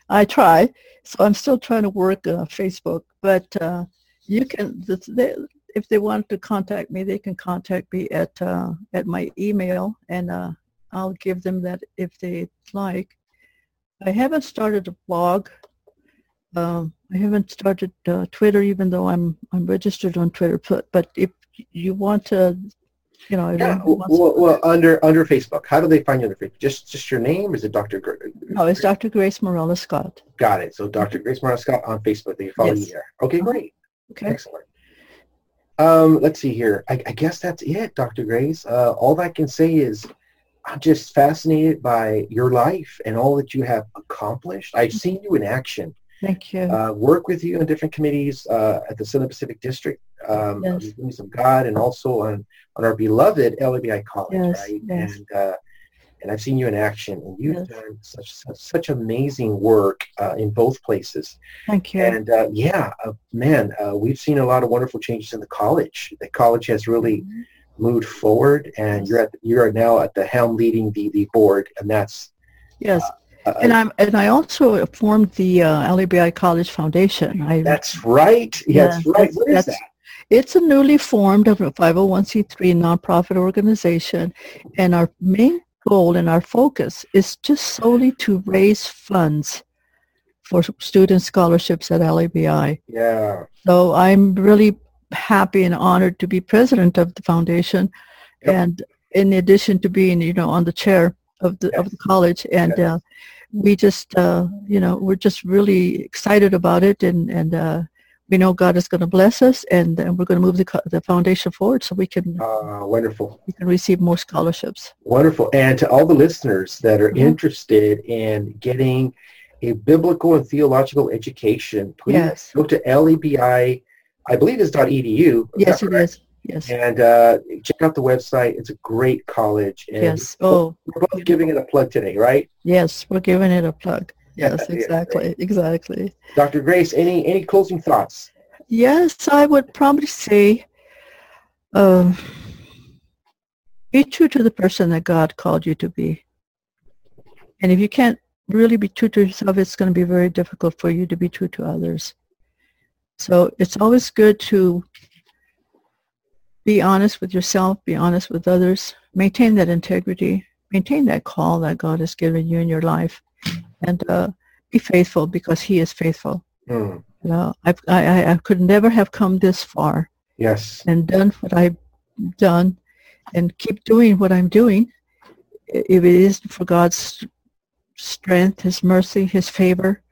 I try, so I'm still trying to work uh, Facebook, but uh, you can, they, if they want to contact me, they can contact me at uh, at my email, and uh, I'll give them that if they like. I haven't started a blog. Um, I haven't started uh, Twitter, even though I'm I'm registered on Twitter. But if you want to you know. Yeah, well, well, under under Facebook, how do they find you under Facebook? Just just your name? Is it Dr. Gr- no, it's Dr. Grace Morales Scott. Got it. So Dr. Grace Morales Scott on Facebook. They follow yes. you there. Okay, uh-huh. great. Okay. Excellent. Um, let's see here. I, I guess that's it, Dr. Grace. Uh, all I can say is I'm just fascinated by your life and all that you have accomplished. I've seen you in action. Thank you. Uh, work with you in different committees uh, at the Southern Pacific District, um, yes. on the of God, and also on, on our beloved LABI College, yes, right? Yes. And uh, and I've seen you in action, and you've yes. done such such, such amazing work uh, in both places. Thank you. And uh, yeah, uh, man, we've seen a lot of wonderful changes in the college. The college has really mm-hmm. moved forward, and you're at you are now at the helm leading the the board, and that's yes and I'm and I also formed the uh, LABI College Foundation. I, that's right. Yeah, that's right. What is that? It's a newly formed 501c3 nonprofit organization, and our main goal and our focus is just solely to raise funds for student scholarships at LABI. Yeah. So I'm really happy and honored to be president of the foundation, yep. and in addition to being, you know, on the chair of the of the college, and yes. uh, we just, uh, you know, we're just really excited about it, and and uh, we know God is going to bless us, and, and we're going to move the the foundation forward so we can. Uh, wonderful. We can receive more scholarships. Wonderful, and to all the listeners that are mm-hmm. interested in getting a biblical and theological education, please yes. go to LABI. I believe it's dot .edu. Yes, it is. Yes. And uh, check out the website. It's a great college. And yes. Oh, we're both giving it a plug today, right? Yes, we're giving it a plug. yes, Yeah, exactly, exactly. Dr. Grace, any any closing thoughts? Yes, I would probably say um, be true to the person that God called you to be. And if you can't really be true to yourself, it's going to be very difficult for you to be true to others. So it's always good to be honest with yourself, be honest with others, maintain that integrity, maintain that call that God has given you in your life, and uh, be faithful because He is faithful. Hmm. You know, I've, I, I- I could never have come this far Yes. and done what I've done and keep doing what I'm doing if it isn't for God's strength, His mercy, His favor,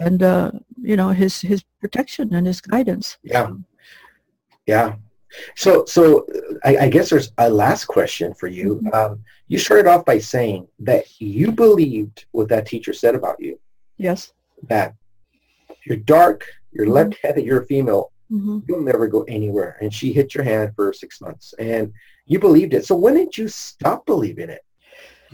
and, uh, you know, His, His protection and His guidance. Yeah. Yeah. So, so uh, I, I guess there's a last question for you. Mhm. Um, you started off by saying that you believed what that teacher said about you, Yes. that you're dark, you're Mhm. left-handed, you're a female, hmm you'll never go anywhere. And she hit your hand for six months, and you believed it. So when did you stop believing it?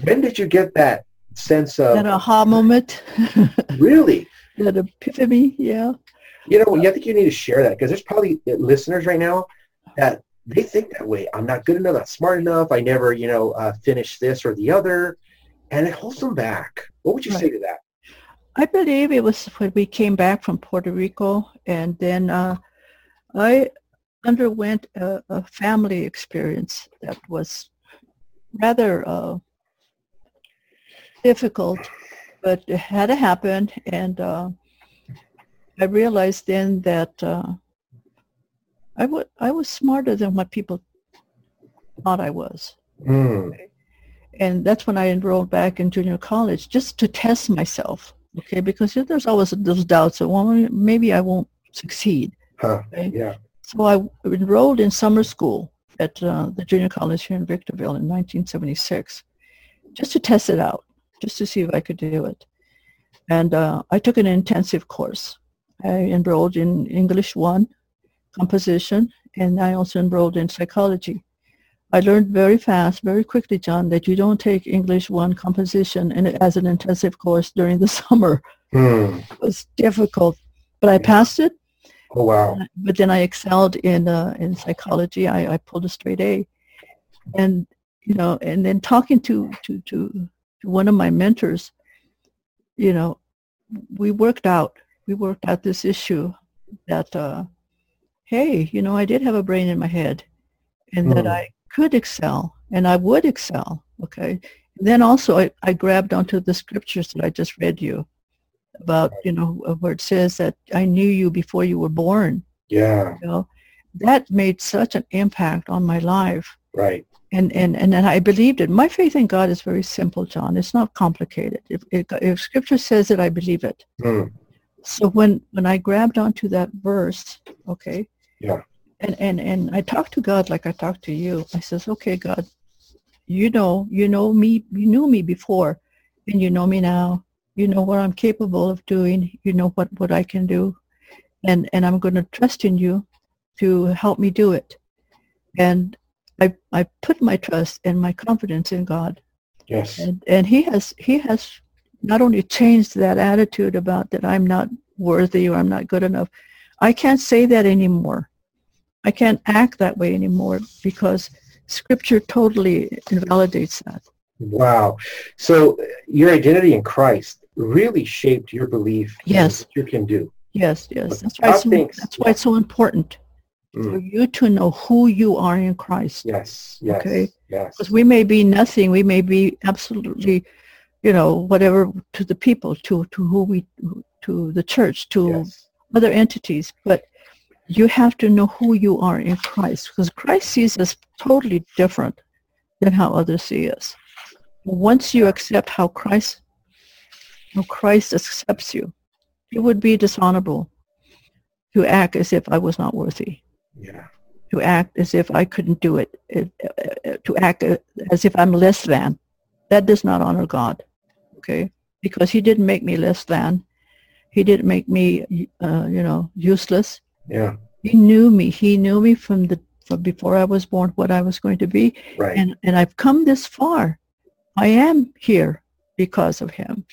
When did you get that sense of That aha moment, really? that epiphany, yeah. You know, I think you need to share that because there's probably listeners right now that they think that way. I'm not good enough, not smart enough. I never, you know, uh, finish this or the other, and it holds them back. What would you say to that? I believe it was when we came back from Puerto Rico, and then uh, I underwent a, a family experience that was rather uh, difficult, but it had to happen, and uh, I realized then that uh, I wa- I was smarter than what people thought I was Mm, and that's when I enrolled back in junior college just to test myself. Okay, because there's always those doubts that well maybe I won't succeed. huh? Okay? Yeah. So I enrolled in summer school at uh, the junior college here in Victorville in 1976, just to test it out, just to see if I could do it. And uh, I took an intensive course. I enrolled in English one, composition, and I also enrolled in psychology. I learned very fast, very quickly, John, that you don't take English one composition and as an intensive course during the summer. Hmm. It was difficult, but I passed it. Oh wow. But then I excelled in uh, in psychology. I, I pulled a straight A, and you know, and then talking to to to, to one of my mentors, you know, we worked out we worked out this issue that uh, hey, you know, I did have a brain in my head, and that Hmm. I could excel and I would excel. Okay. And then also I, I grabbed onto the scriptures that I just read you about, you know, uh, where it says that I knew you before you were born. Yeah. You know, that made such an impact on my life. Right. And, and, and then I believed it. My faith in God is very simple, John. It's not complicated. If, if, if scripture says it, I believe it. Hmm. So when, when I grabbed onto that verse, okay, Yeah. and, and, and I talked to God like I talked to you. I says, okay, God, you know, you know me, you knew me before, and you know me now. You know what I'm capable of doing. You know what, what I can do. And, and I'm going to trust in you to help me do it. And I, I put my trust and my confidence in God. Yes. And, and he has, he has not only changed that attitude about that I'm not worthy or I'm not good enough. I can't say that anymore. I can't act that way anymore because scripture totally invalidates that. Wow. So your identity in Christ really shaped your belief in Yes. what you can do. Yes, yes. That's why, it's so, thinks- that's why it's so important for Mm. you to know who you are in Christ. Yes. Yes. Okay. Yes. Because we may be nothing. We may be absolutely, you know, whatever to the people, to, to who we, to the church, to Yes. Other entities. But you have to know who you are in Christ because Christ sees us totally different than how others see us. Once you accept how Christ, how Christ accepts you, it would be dishonorable to act as if I was not worthy, Yeah. to act as if I couldn't do it, uh, to act uh, as if I'm less than. That does not honor God, okay? Because he didn't make me less than. He didn't make me, uh, you know, useless. Yeah. He knew me. He knew me from the from before I was born, what I was going to be, Right. and and I've come this far. I am here because of him.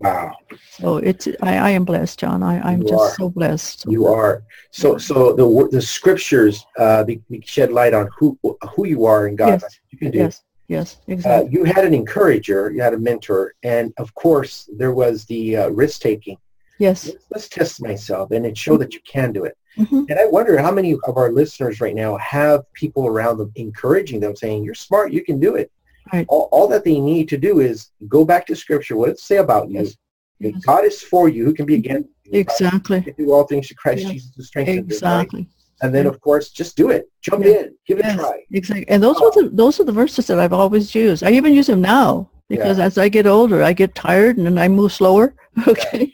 Wow. So it's I, I am blessed, John. I, I'm You just are. so blessed. You are. So so the the scriptures uh, shed light on who who you are in God. Yes. You can do. Yes, yes, Uh, exactly. you had an encourager, you had a mentor, and of course there was the uh, risk taking. Yes. Let's, test myself, and it showed mm-hmm. that you can do it. hmm And I wonder how many of our listeners right now have people around them encouraging them, saying, "You're smart, you can do it." Right. All, all that they need to do is go back to Scripture. What it say about you? Yes. Yes. God is for you. Who can be mm-hmm. against you? Exactly. You can do all things to Christ Yes. Jesus who strengthens you, right? Exactly. And then, of course, just do it. Jump Yeah. in. Give it a try. Exactly. And those are um, the those are the verses that I've always used. I even use them now because as I get older, I get tired and then I move slower. Okay.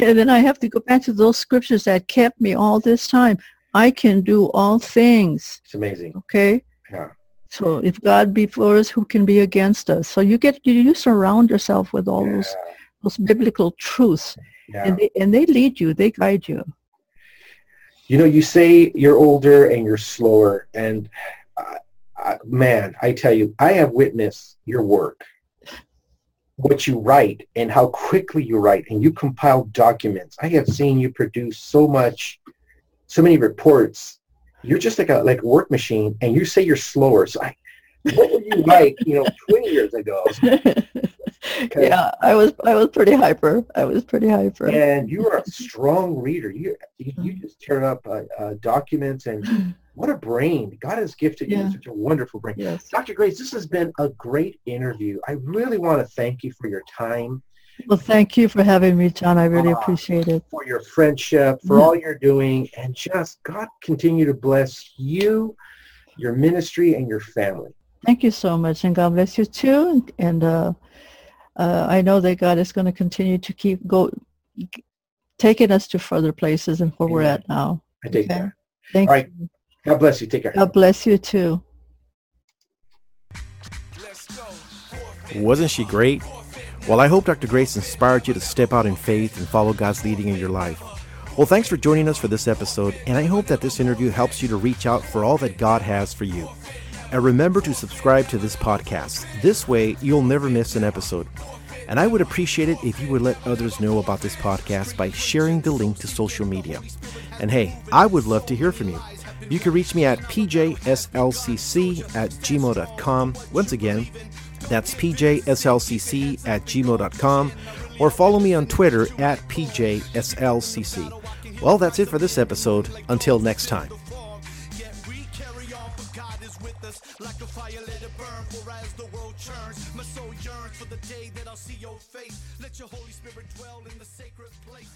and then I have to go back to those scriptures that kept me all this time. I can do all things. It's amazing. Okay. Yeah. So if God be for us, who can be against us? So you get you, you surround yourself with all those those biblical truths, Yeah. and they and they lead you, they guide you. You know, you say you're older and you're slower, and uh, uh, man, I tell you, I have witnessed your work, what you write, and how quickly you write, and you compile documents. I have seen you produce so much, so many reports. You're just like a like a work machine, and you say you're slower. So, I, what were you like, you know, 20 years ago? yeah, I was I was pretty hyper. I was pretty hyper. And you are a strong reader. You you, you just tear up uh, uh, documents, and what a brain! God has gifted you Yeah. with such a wonderful brain. Yes. Dr. Grace, this has been a great interview. I really want to thank you for your time, Well, thank you for having me, John. I really Ah. appreciate it. for your friendship, for Yeah. all you're doing, and just God continue to bless you, your ministry, and your family. Thank you so much, and God bless you too. And, uh, uh, I know that God is going to continue to keep go taking us to further places and where we're at now. I take Okay. that. Thank All right. You. God bless you. Take care. God bless you too. Wasn't she great? Well, I hope Dr. Grace inspired you to step out in faith and follow God's leading in your life. Well, thanks for joining us for this episode, and I hope that this interview helps you to reach out for all that God has for you. And remember to subscribe to this podcast. This way, you'll never miss an episode. And I would appreciate it if you would let others know about this podcast by sharing the link to social media. And hey, I would love to hear from you. You can reach me at pjslcc at gmail.com. Once again, that's pjslcc at gmail.com or follow me on Twitter at pjslcc. Well, that's it for this episode. Until next time. Like a fire, let it burn, for as the world churns, my soul yearns for the day that I'll see your face. Let your Holy Spirit dwell in the sacred place